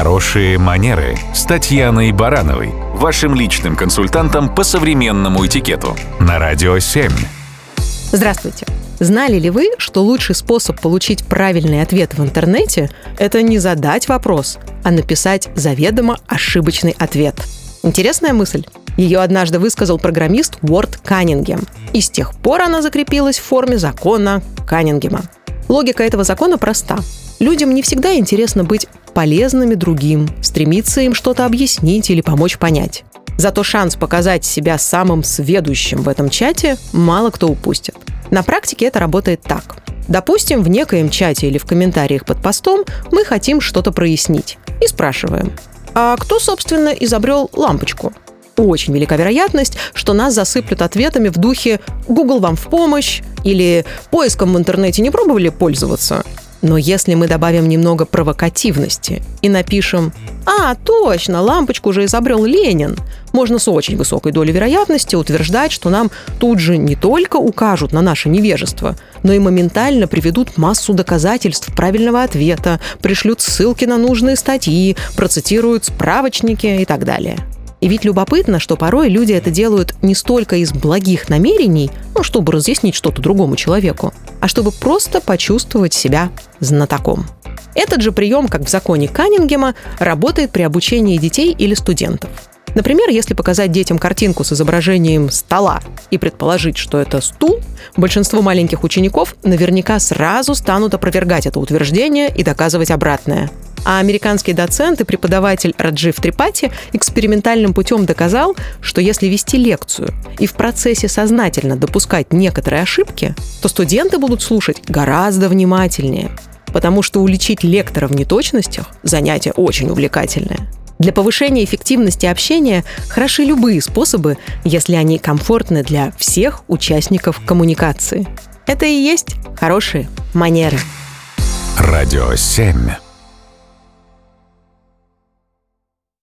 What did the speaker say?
Хорошие манеры с Татьяной Барановой, вашим личным консультантом по современному этикету на Радио 7. Здравствуйте. Знали ли вы, что лучший способ получить правильный ответ в интернете – это не задать вопрос, а написать заведомо ошибочный ответ? Интересная мысль. Ее однажды высказал программист Уорд Каннингем. И с тех пор она закрепилась в форме закона Каннингема. Логика этого закона проста. Людям не всегда интересно быть полезными другим, стремиться им что-то объяснить или помочь понять. Зато шанс показать себя самым сведущим в этом чате мало кто упустит. На практике это работает так. Допустим, в некоем чате или в комментариях под постом мы хотим что-то прояснить и спрашиваем, а кто, собственно, изобрел лампочку? Очень велика вероятность, что нас засыплют ответами в духе «Google вам в помощь» или «Поиском в интернете не пробовали пользоваться?» Но если мы добавим немного провокативности и напишем «А, точно, лампочку уже изобрел Ленин», можно с очень высокой долей вероятности утверждать, что нам тут же не только укажут на наше невежество, но и моментально приведут массу доказательств правильного ответа, пришлют ссылки на нужные статьи, процитируют справочники и так далее. И ведь любопытно, что порой люди это делают не столько из благих намерений, ну, чтобы разъяснить что-то другому человеку, а чтобы просто почувствовать себя знатоком. Этот же прием, как в законе Каннингема, работает при обучении детей или студентов. Например, если показать детям картинку с изображением стола и предположить, что это стул, большинство маленьких учеников наверняка сразу станут опровергать это утверждение и доказывать обратное. А американский доцент и преподаватель Раджив Трипати экспериментальным путем доказал, что если вести лекцию и в процессе сознательно допускать некоторые ошибки, то студенты будут слушать гораздо внимательнее. Потому что уличить лектора в неточностях – занятие очень увлекательное. Для повышения эффективности общения хороши любые способы, если они комфортны для всех участников коммуникации. Это и есть хорошие манеры. Радио 7.